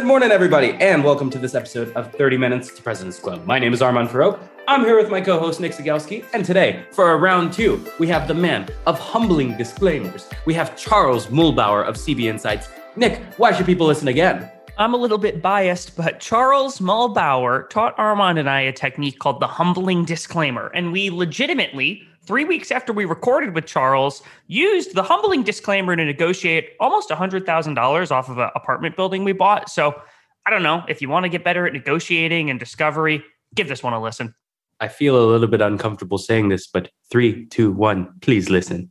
Good morning, everybody, and welcome to this episode of 30 Minutes to President's Club. My name is Armand Farrokh. I'm here with my co host, Nick Cegelski, and today, for round two, we have the man of humbling disclaimers. We have Charles Muhlbauer of CB Insights. Nick, why should people listen again? I'm a little bit biased, but Charles Muhlbauer taught Armand and I a technique called the humbling disclaimer. And we legitimately three weeks after we recorded with Charles, used the humbling disclaimer to negotiate almost $100,000 off of an apartment building we bought. So I don't know. If you want to get better at negotiating and discovery, give this one a listen. I feel a little bit uncomfortable saying this, but three, two, one, please listen.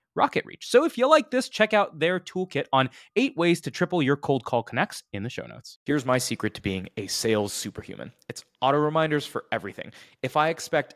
RocketReach. So if you like this, check out their toolkit on eight ways to triple your cold call connects in the show notes. Here's my secret to being a sales superhuman it's auto reminders for everything. If I expect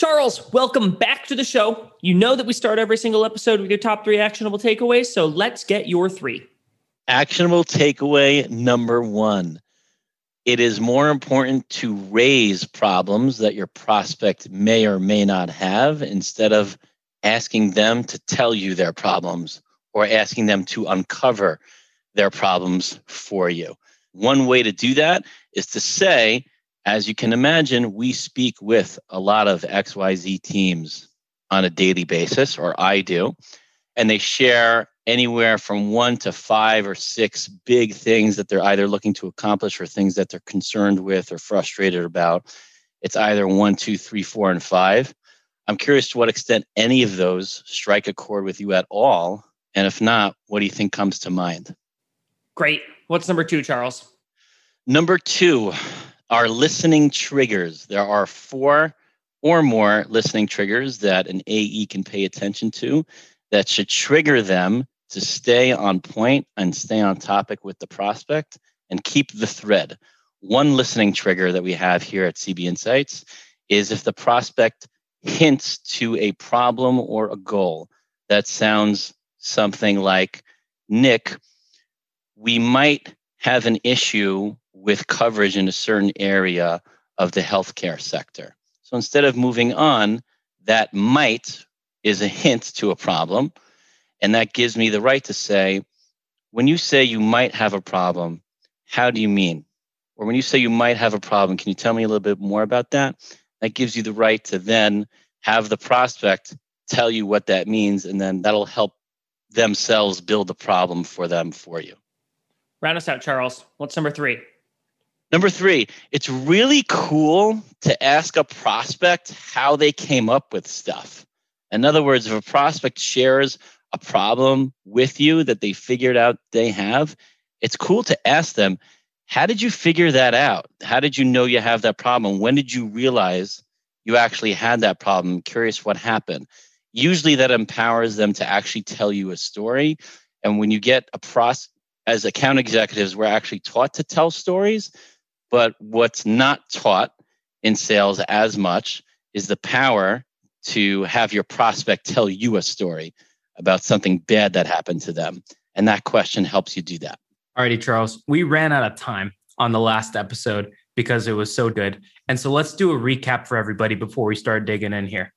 Charles, welcome back to the show. You know that we start every single episode with your top three actionable takeaways, so let's get your three. Actionable takeaway number one it is more important to raise problems that your prospect may or may not have instead of asking them to tell you their problems or asking them to uncover their problems for you. One way to do that is to say, as you can imagine, we speak with a lot of XYZ teams on a daily basis, or I do, and they share anywhere from one to five or six big things that they're either looking to accomplish or things that they're concerned with or frustrated about. It's either one, two, three, four, and five. I'm curious to what extent any of those strike a chord with you at all. And if not, what do you think comes to mind? Great. What's number two, Charles? Number two, are listening triggers. There are four or more listening triggers that an AE can pay attention to that should trigger them to stay on point and stay on topic with the prospect and keep the thread. one listening trigger that we have here at CB Insights is if the prospect hints to a problem or a goal that sounds something like Nick, we might have an issue with coverage in a certain area of the healthcare sector. So instead of moving on, that might is a hint to a problem. And that gives me the right to say, when you say you might have a problem, how do you mean? Or when you say you might have a problem, can you tell me a little bit more about that? That gives you the right to then have the prospect tell you what that means, and then that'll help themselves build the problem for them for you. Round us out, Charles. What's number three? Number three, it's really cool to ask a prospect how they came up with stuff. In other words, if a prospect shares a problem with you that they figured out they have, it's cool to ask them, how did you figure that out? How did you know you have that problem? When did you realize you actually had that problem? I'm curious what happened. Usually that empowers them to actually tell you a story. And when you get a process, as account executives, we're actually taught to tell stories. But what's not taught in sales as much is the power to have your prospect tell you a story about something bad that happened to them. And that question helps you do that. Alrighty, Charles. We ran out of time on the last episode because it was so good. And so let's do a recap for everybody before we start digging in here.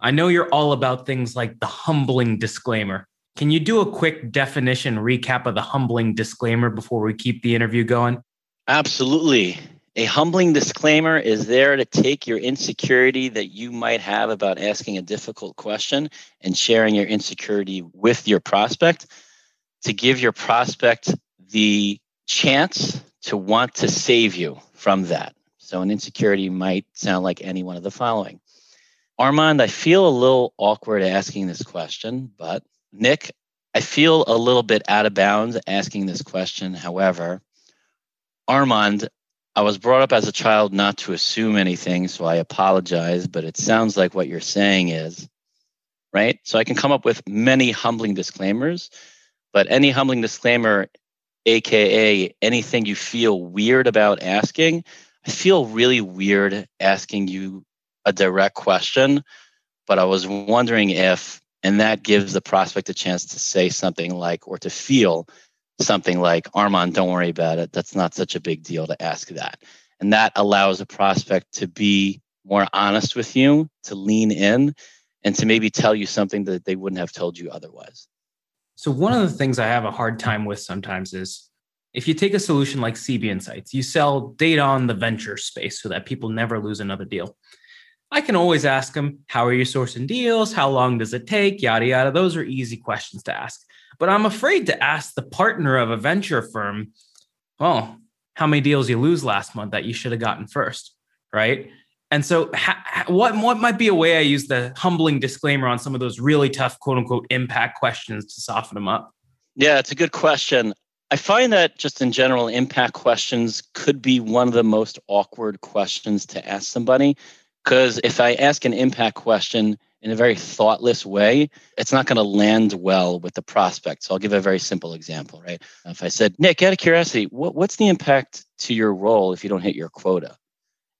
I know you're all about things like the humbling disclaimer. Can you do a quick definition recap of the humbling disclaimer before we keep the interview going? Absolutely. A humbling disclaimer is there to take your insecurity that you might have about asking a difficult question and sharing your insecurity with your prospect to give your prospect the chance to want to save you from that. So, an insecurity might sound like any one of the following. Armand, I feel a little awkward asking this question, but Nick, I feel a little bit out of bounds asking this question. However, Armand, I was brought up as a child not to assume anything, so I apologize, but it sounds like what you're saying is, right? So I can come up with many humbling disclaimers, but any humbling disclaimer aka anything you feel weird about asking. I feel really weird asking you a direct question, but I was wondering if, and that gives the prospect a chance to say something like, or to feel something like, Armand, don't worry about it. That's not such a big deal to ask that. And that allows a prospect to be more honest with you, to lean in, and to maybe tell you something that they wouldn't have told you otherwise. So, one of the things I have a hard time with sometimes is if you take a solution like CB Insights, you sell data on the venture space so that people never lose another deal. I can always ask them, How are you sourcing deals? How long does it take? Yada, yada. Those are easy questions to ask. But I'm afraid to ask the partner of a venture firm, Well, how many deals you lose last month that you should have gotten first? Right. And so, ha, what what might be a way I use the humbling disclaimer on some of those really tough quote unquote impact questions to soften them up? Yeah, it's a good question. I find that just in general, impact questions could be one of the most awkward questions to ask somebody. Because if I ask an impact question in a very thoughtless way, it's not going to land well with the prospect. So I'll give a very simple example, right? If I said, Nick, out of curiosity, what, what's the impact to your role if you don't hit your quota?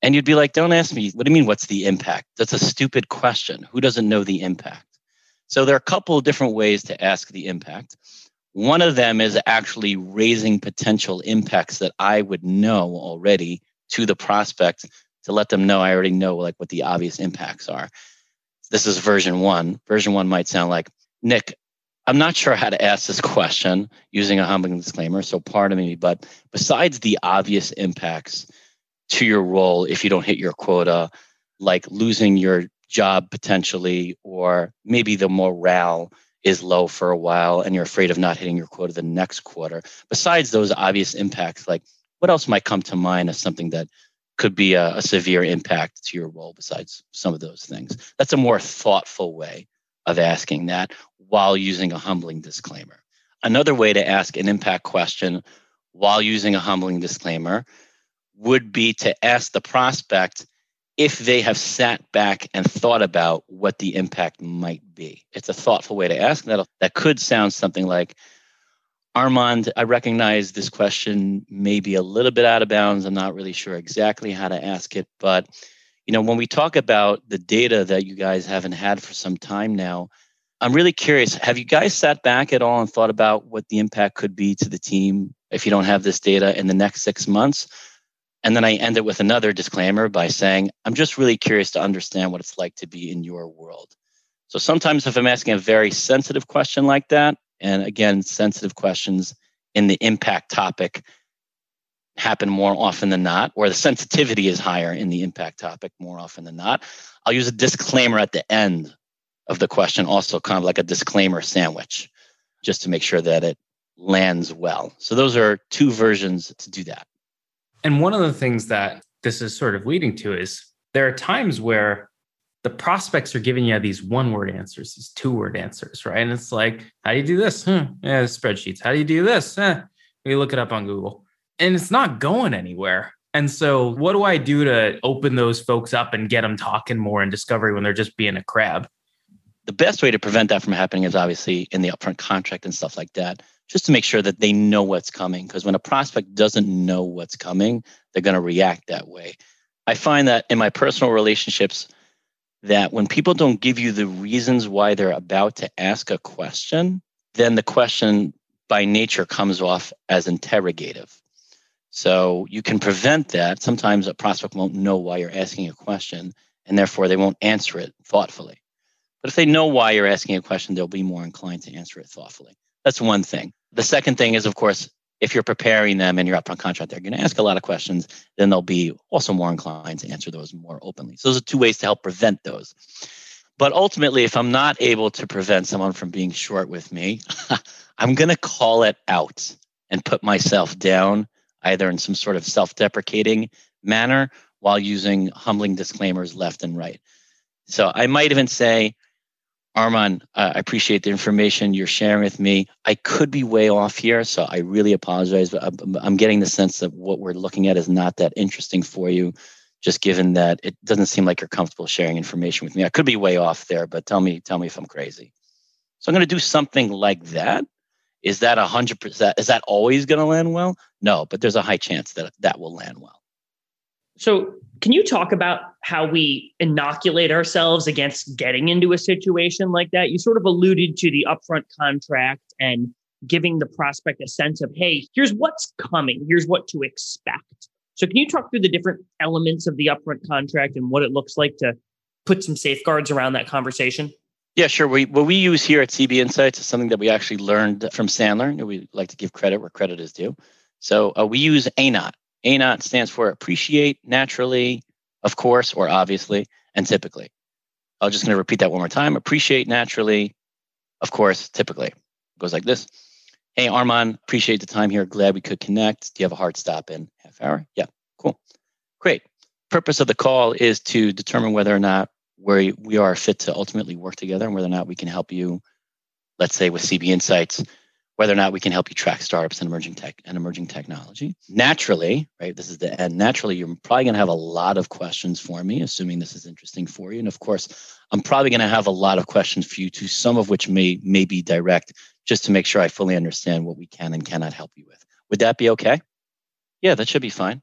And you'd be like, don't ask me, what do you mean, what's the impact? That's a stupid question. Who doesn't know the impact? So there are a couple of different ways to ask the impact. One of them is actually raising potential impacts that I would know already to the prospect to let them know I already know like what the obvious impacts are. This is version one. Version one might sound like, Nick, I'm not sure how to ask this question using a humbling disclaimer, so pardon me, but besides the obvious impacts, to your role if you don't hit your quota, like losing your job potentially, or maybe the morale is low for a while and you're afraid of not hitting your quota the next quarter. Besides those obvious impacts, like what else might come to mind as something that could be a, a severe impact to your role besides some of those things? That's a more thoughtful way of asking that while using a humbling disclaimer. Another way to ask an impact question while using a humbling disclaimer would be to ask the prospect if they have sat back and thought about what the impact might be. It's a thoughtful way to ask that that could sound something like Armand, I recognize this question may be a little bit out of bounds. I'm not really sure exactly how to ask it, but you know, when we talk about the data that you guys haven't had for some time now, I'm really curious. Have you guys sat back at all and thought about what the impact could be to the team if you don't have this data in the next six months? And then I end it with another disclaimer by saying, I'm just really curious to understand what it's like to be in your world. So sometimes if I'm asking a very sensitive question like that, and again, sensitive questions in the impact topic happen more often than not, or the sensitivity is higher in the impact topic more often than not. I'll use a disclaimer at the end of the question, also kind of like a disclaimer sandwich, just to make sure that it lands well. So those are two versions to do that. And one of the things that this is sort of leading to is there are times where the prospects are giving you these one word answers, these two word answers, right? And it's like, how do you do this? Hmm, yeah, spreadsheets. How do you do this? Eh, we look it up on Google. And it's not going anywhere. And so, what do I do to open those folks up and get them talking more in discovery when they're just being a crab? The best way to prevent that from happening is obviously in the upfront contract and stuff like that, just to make sure that they know what's coming. Because when a prospect doesn't know what's coming, they're going to react that way. I find that in my personal relationships, that when people don't give you the reasons why they're about to ask a question, then the question by nature comes off as interrogative. So you can prevent that. Sometimes a prospect won't know why you're asking a question, and therefore they won't answer it thoughtfully. But if they know why you're asking a question, they'll be more inclined to answer it thoughtfully. That's one thing. The second thing is, of course, if you're preparing them and you're upfront contract, they're going to ask a lot of questions, then they'll be also more inclined to answer those more openly. So those are two ways to help prevent those. But ultimately, if I'm not able to prevent someone from being short with me, I'm going to call it out and put myself down either in some sort of self deprecating manner while using humbling disclaimers left and right. So I might even say, Armand, uh, I appreciate the information you're sharing with me. I could be way off here, so I really apologize. But I'm, I'm getting the sense that what we're looking at is not that interesting for you, just given that it doesn't seem like you're comfortable sharing information with me. I could be way off there, but tell me, tell me if I'm crazy. So I'm going to do something like that. Is that a hundred percent? Is that always going to land well? No, but there's a high chance that that will land well. So, can you talk about how we inoculate ourselves against getting into a situation like that? You sort of alluded to the upfront contract and giving the prospect a sense of, hey, here's what's coming, here's what to expect. So, can you talk through the different elements of the upfront contract and what it looks like to put some safeguards around that conversation? Yeah, sure. We, what we use here at CB Insights is something that we actually learned from Sandler. We like to give credit where credit is due. So uh, we use ANOT, ANOT stands for appreciate naturally, of course, or obviously, and typically. I'm just going to repeat that one more time. Appreciate naturally, of course, typically. It goes like this. Hey, Armand, appreciate the time here. Glad we could connect. Do you have a hard stop in half hour? Yeah, cool. Great. Purpose of the call is to determine whether or not we we are fit to ultimately work together and whether or not we can help you, let's say with CB Insights, whether or not we can help you track startups and emerging tech and emerging technology. Naturally, right? This is the end. Naturally, you're probably going to have a lot of questions for me, assuming this is interesting for you. And of course, I'm probably going to have a lot of questions for you too, some of which may may be direct, just to make sure I fully understand what we can and cannot help you with. Would that be okay? Yeah, that should be fine.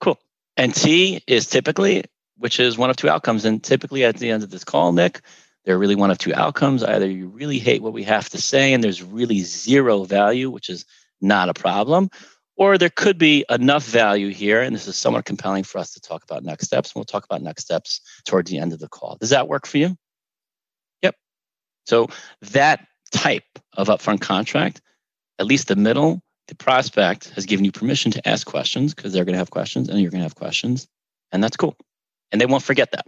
Cool. And T is typically, which is one of two outcomes. And typically at the end of this call, Nick, there are really one of two outcomes. Either you really hate what we have to say and there's really zero value, which is not a problem, or there could be enough value here, and this is somewhat compelling for us to talk about next steps. And we'll talk about next steps towards the end of the call. Does that work for you? Yep. So that type of upfront contract, at least the middle, the prospect has given you permission to ask questions because they're going to have questions and you're going to have questions. And that's cool. And they won't forget that.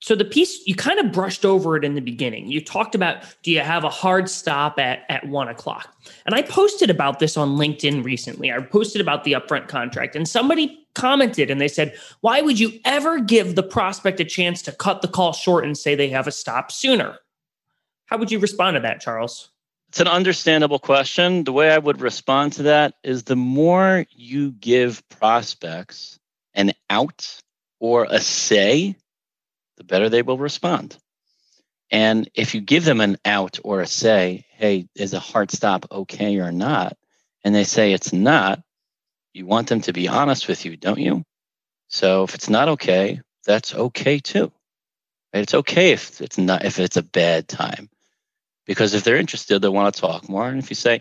So the piece you kind of brushed over it in the beginning. You talked about do you have a hard stop at at one o'clock? And I posted about this on LinkedIn recently. I posted about the upfront contract, and somebody commented and they said, "Why would you ever give the prospect a chance to cut the call short and say they have a stop sooner?" How would you respond to that, Charles? It's an understandable question. The way I would respond to that is the more you give prospects an out or a say the better they will respond. And if you give them an out or a say, hey, is a hard stop okay or not? and they say it's not, you want them to be honest with you, don't you? So if it's not okay, that's okay too. It's okay if it's not if it's a bad time. Because if they're interested, they want to talk more. And if you say,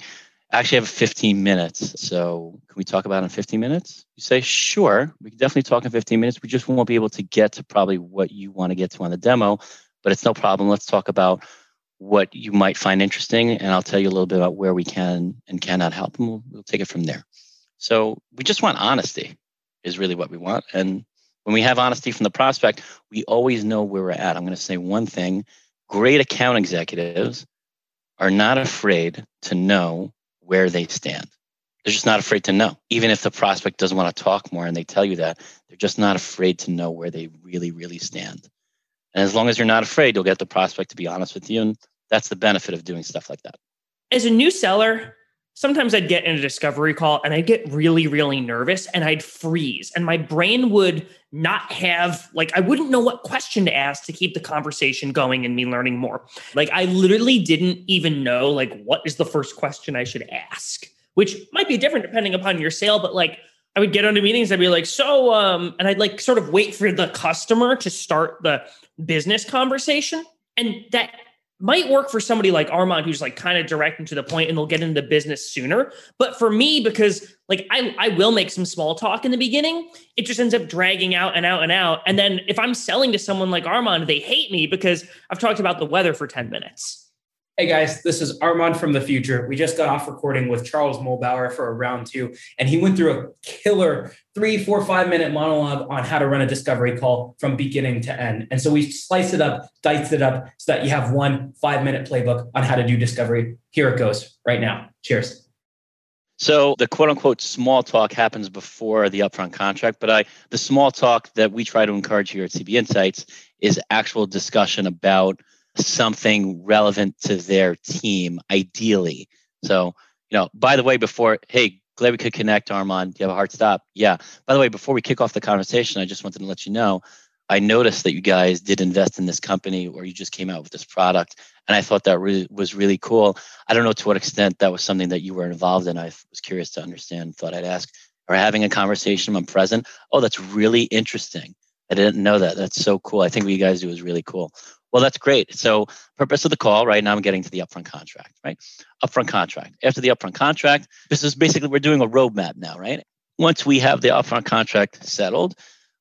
actually have 15 minutes, so can we talk about in 15 minutes? You say, sure, we can definitely talk in 15 minutes. We just won't be able to get to probably what you want to get to on the demo, but it's no problem. Let's talk about what you might find interesting, and I'll tell you a little bit about where we can and cannot help, and we'll, we'll take it from there. So we just want honesty, is really what we want. And when we have honesty from the prospect, we always know where we're at. I'm going to say one thing great account executives are not afraid to know where they stand. They're just not afraid to know. Even if the prospect doesn't want to talk more and they tell you that, they're just not afraid to know where they really, really stand. And as long as you're not afraid, you'll get the prospect to be honest with you. And that's the benefit of doing stuff like that. As a new seller, sometimes I'd get in a discovery call and I'd get really, really nervous and I'd freeze and my brain would not have, like, I wouldn't know what question to ask to keep the conversation going and me learning more. Like, I literally didn't even know, like, what is the first question I should ask, which might be different depending upon your sale, but like, I would get onto meetings. I'd be like, so, um, and I'd like sort of wait for the customer to start the business conversation. And that might work for somebody like Armand who's like kind of direct and to the point and they'll get into business sooner. But for me, because like I, I will make some small talk in the beginning, it just ends up dragging out and out and out. And then if I'm selling to someone like Armand, they hate me because I've talked about the weather for 10 minutes. Hey guys, this is Armand from the future. We just got off recording with Charles Muhlbauer for a round two, and he went through a killer three, four, five minute monologue on how to run a discovery call from beginning to end. And so we sliced it up, diced it up so that you have one five minute playbook on how to do discovery. Here it goes right now. Cheers. So the quote unquote small talk happens before the upfront contract, but I the small talk that we try to encourage here at CB Insights is actual discussion about something relevant to their team, ideally. So, you know, by the way, before, hey, glad we could connect, Armand. Do you have a hard stop? Yeah. By the way, before we kick off the conversation, I just wanted to let you know I noticed that you guys did invest in this company or you just came out with this product. And I thought that was really cool. I don't know to what extent that was something that you were involved in. I was curious to understand, thought I'd ask. Or having a conversation, I'm present. Oh, that's really interesting. I didn't know that. That's so cool. I think what you guys do is really cool. Well, that's great. So, purpose of the call, right now, I'm getting to the upfront contract, right? Upfront contract. After the upfront contract, this is basically we're doing a roadmap now, right? Once we have the upfront contract settled,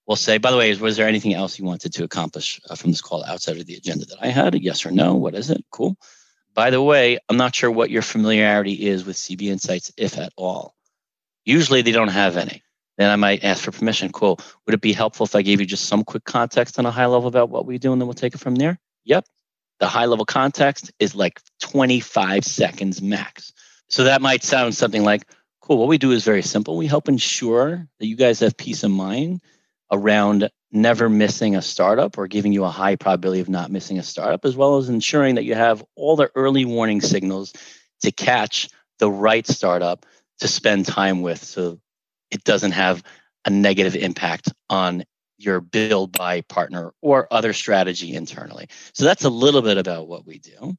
we'll say, by the way, was there anything else you wanted to accomplish uh, from this call outside of the agenda that I had? Yes or no? What is it? Cool. By the way, I'm not sure what your familiarity is with CB Insights, if at all. Usually they don't have any. Then I might ask for permission. Cool. Would it be helpful if I gave you just some quick context on a high level about what we do and then we'll take it from there? Yep. The high level context is like 25 seconds max. So that might sound something like, cool, what we do is very simple. We help ensure that you guys have peace of mind around never missing a startup or giving you a high probability of not missing a startup, as well as ensuring that you have all the early warning signals to catch the right startup to spend time with so it doesn't have a negative impact on your build by partner or other strategy internally. So that's a little bit about what we do.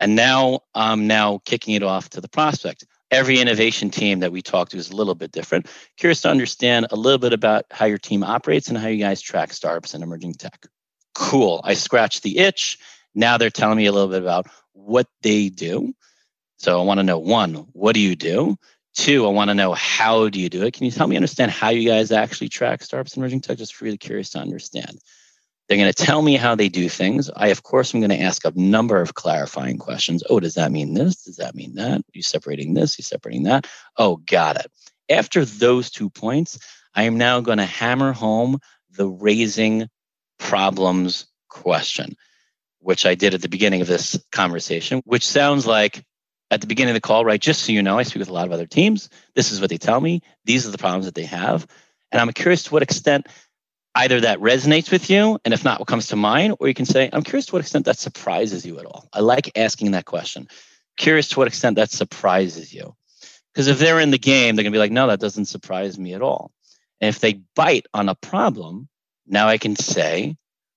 And now I'm now kicking it off to the prospect. Every innovation team that we talk to is a little bit different. Curious to understand a little bit about how your team operates and how you guys track startups and emerging tech. Cool. I scratched the itch. Now they're telling me a little bit about what they do. So I want to know one, what do you do? Two, I want to know how do you do it? Can you help me understand how you guys actually track startups and emerging tech? Just really curious to understand. They're going to tell me how they do things. I, of course, am going to ask a number of clarifying questions. Oh, does that mean this? Does that mean that? Are you separating this? Are you separating that? Oh, got it. After those two points, I am now going to hammer home the raising problems question, which I did at the beginning of this conversation, which sounds like at the beginning of the call, right? Just so you know, I speak with a lot of other teams. This is what they tell me. These are the problems that they have. And I'm curious to what extent either that resonates with you, and if not, what comes to mind, or you can say, I'm curious to what extent that surprises you at all. I like asking that question. Curious to what extent that surprises you. Because if they're in the game, they're going to be like, no, that doesn't surprise me at all. And if they bite on a problem, now I can say,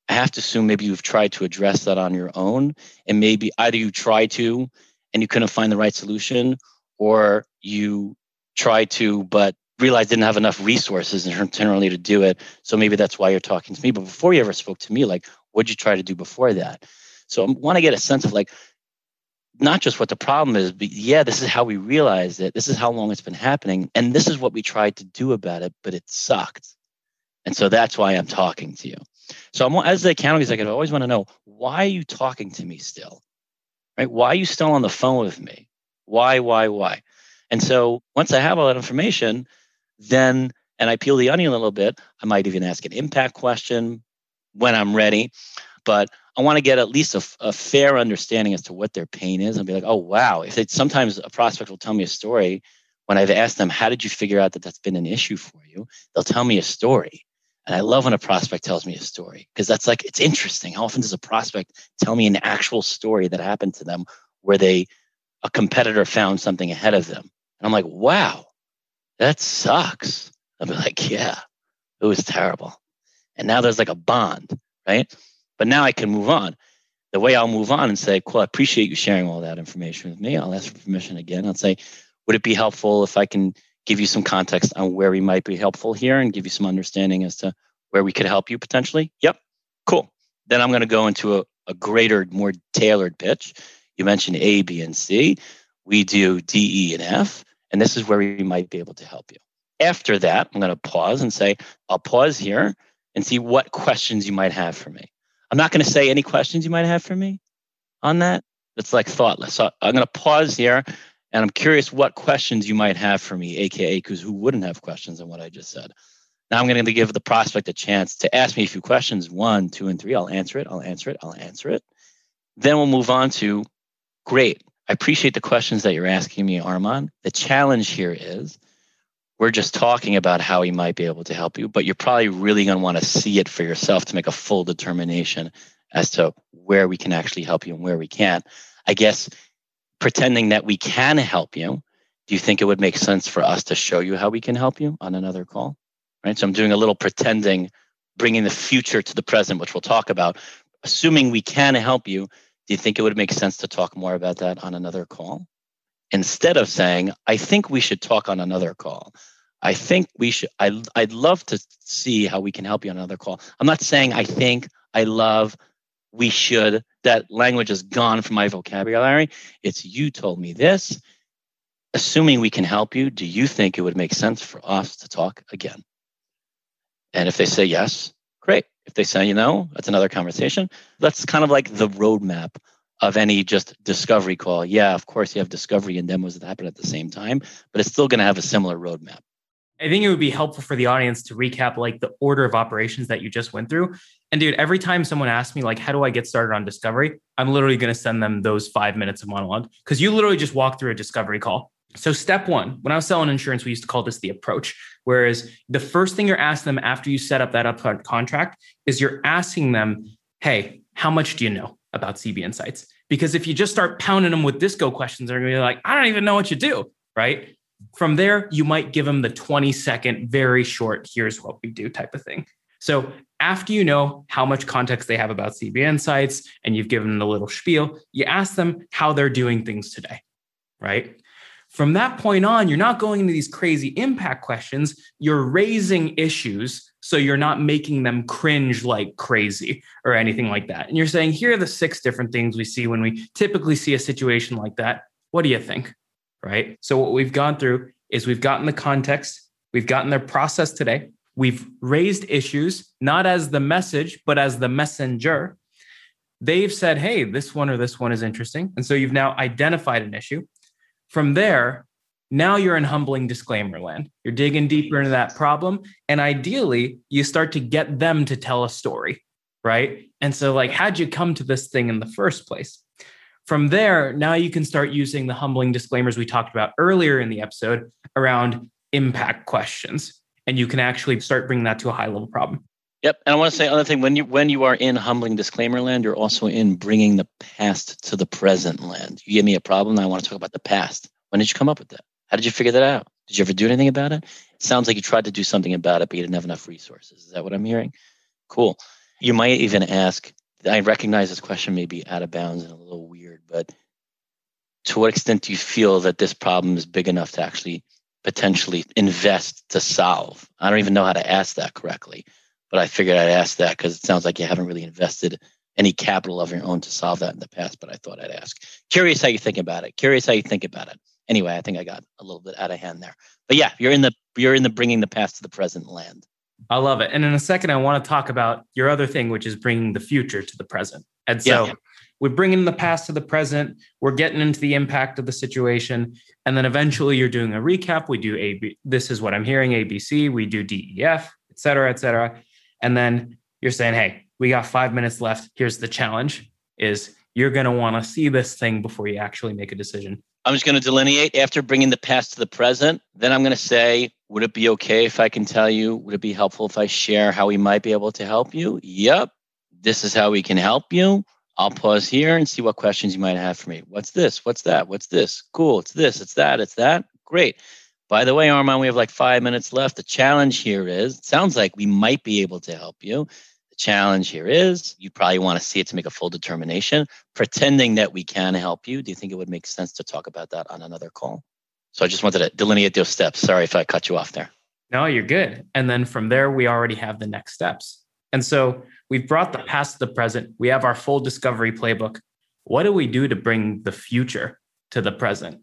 I have to assume maybe you've tried to address that on your own. And maybe either you try to and you couldn't find the right solution, or you tried to, but realized didn't have enough resources internally to do it. So maybe that's why you're talking to me. But before you ever spoke to me, like, what'd you try to do before that? So I want to get a sense of like, not just what the problem is, but yeah, this is how we realized it. This is how long it's been happening. And this is what we tried to do about it, but it sucked. And so that's why I'm talking to you. So I'm as the account executive, I always want to know why are you talking to me still? Right? Why are you still on the phone with me? Why, why, why? And so once I have all that information, then and I peel the onion a little bit, I might even ask an impact question when I'm ready. But I want to get at least a, a, fair understanding as to what their pain is and be like, oh, wow. If it, sometimes a prospect will tell me a story when I've asked them, how did you figure out that that's been an issue for you? They'll tell me a story. And I love when a prospect tells me a story because that's like, it's interesting. How often does a prospect tell me an actual story that happened to them where they, a competitor found something ahead of them? And I'm like, wow, that sucks. I'll be like, yeah, it was terrible. And now there's like a bond, right? But now I can move on. The way I'll move on and say, cool, I appreciate you sharing all that information with me. I'll ask for permission again. I'll say, would it be helpful if I can give you some context on where we might be helpful here and give you some understanding as to where we could help you potentially? Yep, cool. Then I'm going to go into a, a greater, more tailored pitch. You mentioned A, B, and C. We do D, E, and F. And this is where we might be able to help you. After that, I'm going to pause and say, I'll pause here and see what questions you might have for me. I'm not going to say any questions you might have for me on that. It's like thoughtless. So I'm going to pause here and I'm curious what questions you might have for me, AKA, because who wouldn't have questions on what I just said? Now I'm going to give the prospect a chance to ask me a few questions one, two, and three. I'll answer it. I'll answer it. I'll answer it. Then we'll move on to great. I appreciate the questions that you're asking me, Armand. The challenge here is we're just talking about how he might be able to help you, but you're probably really going to want to see it for yourself to make a full determination as to where we can actually help you and where we can't. I guess pretending that we can help you, do you think it would make sense for us to show you how we can help you on another call? Right. So I'm doing a little pretending, bringing the future to the present, which we'll talk about. Assuming we can help you, do you think it would make sense to talk more about that on another call? instead of saying, I think we should talk on another call. I think we should, I, I'd love to see how we can help you on another call. I'm not saying I think, I love, we should. That language is gone from my vocabulary. It's you told me this. Assuming we can help you, do you think it would make sense for us to talk again? And if they say yes, great. If they say, you know, that's another conversation. That's kind of like the roadmap of any just discovery call. Yeah, of course, you have discovery and demos that happen at the same time, but it's still going to have a similar roadmap. I think it would be helpful for the audience to recap like the order of operations that you just went through. And dude, every time someone asks me like, how do I get started on discovery? I'm literally going to send them those five minutes of monologue because you literally just walk through a discovery call. So step one, when I was selling insurance, we used to call this the approach. Whereas the first thing you're asking them after you set up that upfront contract is you're asking them, hey, how much do you know about CB Insights? Because if you just start pounding them with disco questions, they're going to be like, I don't even know what you do. Right. From there, you might give them the 20 second, very short, here's what we do type of thing. So after you know how much context they have about CB Insights and you've given them a little spiel, you ask them how they're doing things today. Right. From that point on, you're not going into these crazy impact questions. You're raising issues so you're not making them cringe like crazy or anything like that. And you're saying, here are the six different things we see when we typically see a situation like that. What do you think? Right. So, what we've gone through is we've gotten the context, we've gotten their process today, we've raised issues, not as the message, but as the messenger. They've said, hey, this one or this one is interesting. And so you've now identified an issue. From there, now you're in humbling disclaimer land. You're digging deeper into that problem. And ideally, you start to get them to tell a story, right? And so, like, how'd you come to this thing in the first place? From there, now you can start using the humbling disclaimers we talked about earlier in the episode around impact questions. And you can actually start bringing that to a high level problem. Yep, and I want to say another thing. When you when you are in humbling disclaimer land, you're also in bringing the past to the present land. You give me a problem, I want to talk about the past. When did you come up with that? How did you figure that out? Did you ever do anything about it? It sounds like you tried to do something about it, but you didn't have enough resources. Is that what I'm hearing? Cool. You might even ask, I recognize this question may be out of bounds and a little weird, but to what extent do you feel that this problem is big enough to actually potentially invest to solve? I don't even know how to ask that correctly, but I figured I'd ask that because it sounds like you haven't really invested any capital of your own to solve that in the past, but I thought I'd ask. Curious how you think about it. Curious how you think about it. Anyway, I think I got a little bit out of hand there. But yeah, you're in the you're in the bringing the past to the present land. I love it. And in a second, I want to talk about your other thing, which is bringing the future to the present. And so yeah. We're bringing the past to the present. We're getting into the impact of the situation. And then eventually you're doing a recap. We do A, B, this is what I'm hearing, ABC. We do DEF, et cetera, et cetera. And then you're saying, hey, we got five minutes left. Here's the challenge is you're going to want to see this thing before you actually make a decision. I'm just going to delineate after bringing the past to the present. Then I'm going to say, would it be okay if I can tell you? Would it be helpful if I share how we might be able to help you? Yep. This is how we can help you. I'll pause here and see what questions you might have for me. What's this? What's that? What's this? Cool. It's this. It's that. It's that. Great. By the way, Armand, we have like five minutes left. The challenge here is sounds like we might be able to help you. The challenge here is you probably want to see it to make a full determination. Pretending that we can help you. Do you think it would make sense to talk about that on another call? So I just wanted to delineate those steps. Sorry if I cut you off there. No, you're good. And then from there, we already have the next steps. And so we've brought the past to the present. We have our full discovery playbook. What do we do to bring the future to the present?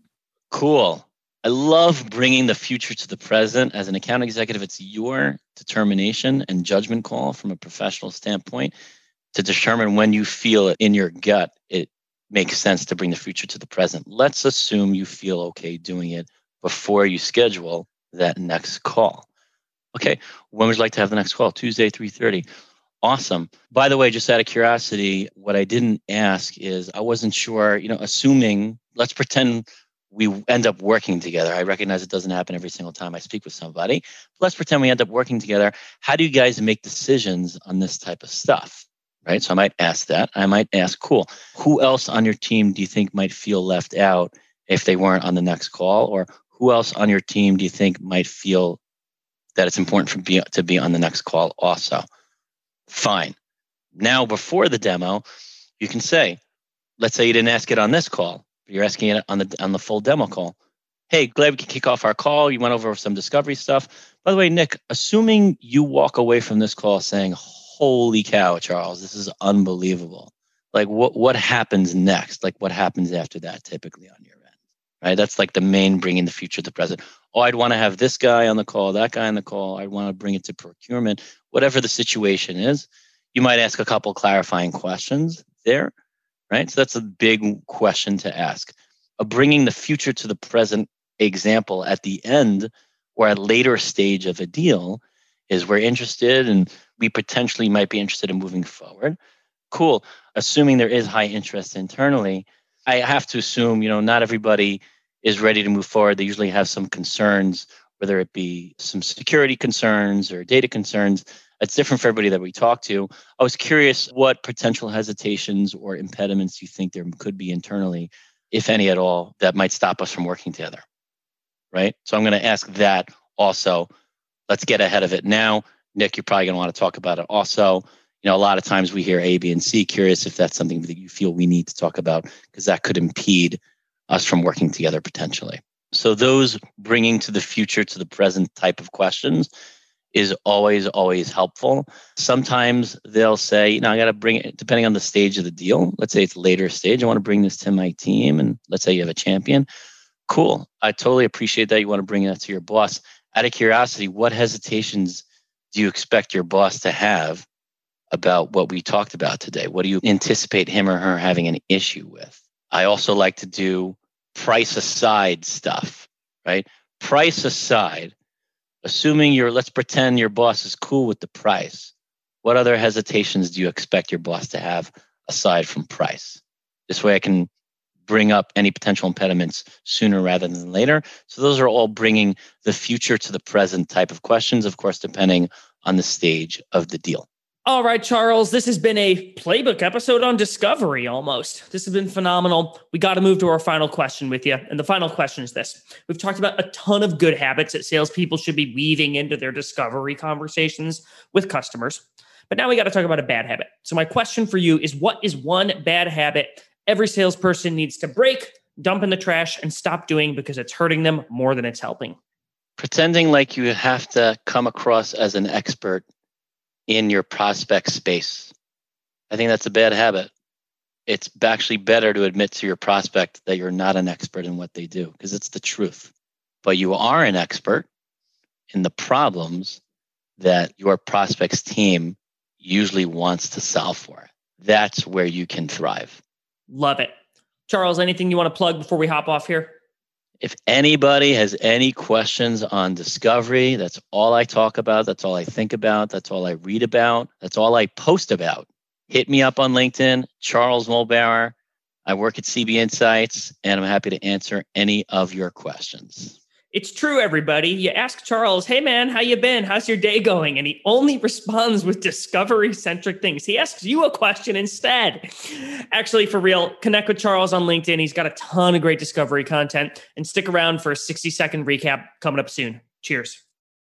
Cool. I love bringing the future to the present. As an account executive, it's your determination and judgment call from a professional standpoint to determine when you feel it in your gut, it makes sense to bring the future to the present. Let's assume you feel okay doing it before you schedule that next call. Okay, when would you like to have the next call? Tuesday, 3:30. Awesome. By the way, just out of curiosity, what I didn't ask is I wasn't sure, you know, assuming, let's pretend we end up working together. I recognize it doesn't happen every single time I speak with somebody. Let's pretend we end up working together. How do you guys make decisions on this type of stuff? Right. So I might ask that. I might ask, cool, who else on your team do you think might feel left out if they weren't on the next call? Or who else on your team do you think might feel that it's important for be, to be on the next call also? Fine. Now, before the demo, you can say, let's say you didn't ask it on this call but you're asking it on the on the full demo call. Hey, glad we can kick off our call. You went over some discovery stuff. By the way, Nick, assuming you walk away from this call saying, "Holy cow, Charles, this is unbelievable." Like, what what happens next? Like, what happens after that? Typically on your right? That's like the main bringing the future to the present. Oh, I'd want to have this guy on the call, that guy on the call. I'd want to bring it to procurement, whatever the situation is. You might ask a couple clarifying questions there right? So that's a big question to ask. A bringing the future to the present example at the end or at later stage of a deal is we're interested and we potentially might be interested in moving forward. Cool. Assuming there is high interest internally, I have to assume, you know, not everybody is ready to move forward. They usually have some concerns, whether it be some security concerns or data concerns it's different for everybody that we talk to. I was curious what potential hesitations or impediments you think there could be internally, if any at all, that might stop us from working together. Right. So I'm going to ask that also. Let's get ahead of it now. Nick, you're probably going to want to talk about it also. You know, a lot of times we hear A, B, and C. Curious if that's something that you feel we need to talk about because that could impede us from working together potentially. So, those bringing to the future to the present type of questions is always always helpful. Sometimes they'll say you know i got to bring it depending on the stage of the deal. Let's say it's later stage. I want to bring this to my team and let's say you have a champion. Cool. I totally appreciate that you want to bring that to your boss. Out of curiosity what hesitations do you expect your boss to have about what we talked about today. What do you anticipate him or her having an issue with? I also like to do price aside stuff right? Price aside assuming you're let's pretend your boss is cool with the price what other hesitations do you expect your boss to have aside from price? This way i can bring up any potential impediments sooner rather than later. So those are all bringing the future to the present type of questions of course depending on the stage of the deal all right, Charles, this has been a playbook episode on discovery almost. This has been phenomenal. We got to move to our final question with you. And the final question is this We've talked about a ton of good habits that salespeople should be weaving into their discovery conversations with customers. But now we got to talk about a bad habit. So, my question for you is what is one bad habit every salesperson needs to break dump in the trash, and stop doing because it's hurting them more than it's helping. Pretending like you have to come across as an expert in your prospect space. I think that's a bad habit. It's actually better to admit to your prospect that you're not an expert in what they do because it's the truth. But you are an expert in the problems that your prospects team usually wants to solve for. That's where you can thrive. Love it. Charles, anything you want to plug before we hop off here? If anybody has any questions on discovery, that's all I talk about. That's all I think about. That's all I read about. That's all I post about. Hit me up on LinkedIn, Charles Muhlbauer. I work at CB Insights, and I'm happy to answer any of your questions. It's true, everybody. You ask Charles, "Hey, man, how you been? How's your day going?" And he only responds with discovery-centric things. He asks you a question instead. Actually, for real, connect with Charles on LinkedIn. He's got a ton of great discovery content. And stick around for a 60-second recap coming up soon. Cheers.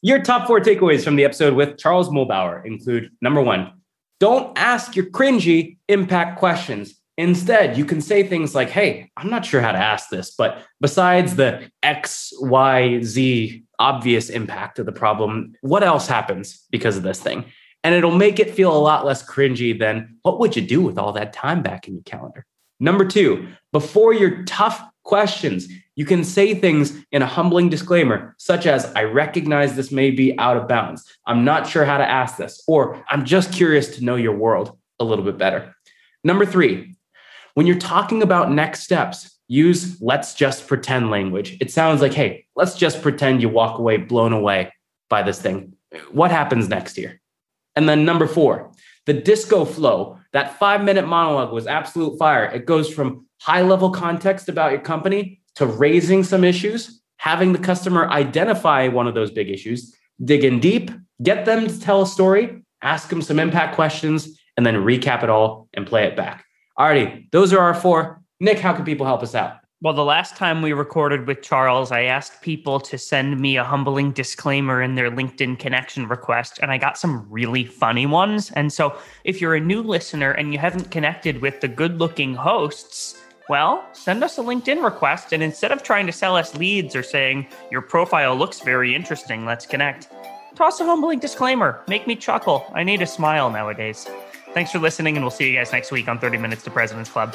Your top four takeaways from the episode with Charles Muhlbauer include number one, don't ask your cringy impact questions. Instead, you can say things like, Hey, I'm not sure how to ask this, but besides the X, Y, Z obvious impact of the problem, what else happens because of this thing? And it'll make it feel a lot less cringy than what would you do with all that time back in your calendar? Number two, before your tough questions, you can say things in a humbling disclaimer, such as, I recognize this may be out of bounds. I'm not sure how to ask this, or I'm just curious to know your world a little bit better. Number three, when you're talking about next steps, use let's just pretend language. It sounds like, hey, let's just pretend you walk away blown away by this thing. What happens next here? And then number four, the disco flow, that five minute monologue was absolute fire. It goes from high level context about your company to raising some issues, having the customer identify one of those big issues, dig in deep, get them to tell a story, ask them some impact questions, and then recap it all and play it back. Alrighty, those are our four. Nick, how can people help us out? Well, the last time we recorded with Charles, I asked people to send me a humbling disclaimer in their LinkedIn connection request, and I got some really funny ones. And so, if you're a new listener and you haven't connected with the good looking hosts, well, send us a LinkedIn request, and instead of trying to sell us leads or saying, your profile looks very interesting, let's connect, toss a humbling disclaimer. Make me chuckle. I need a smile nowadays. Thanks for listening, and we'll see you guys next week on 30 Minutes to President's Club.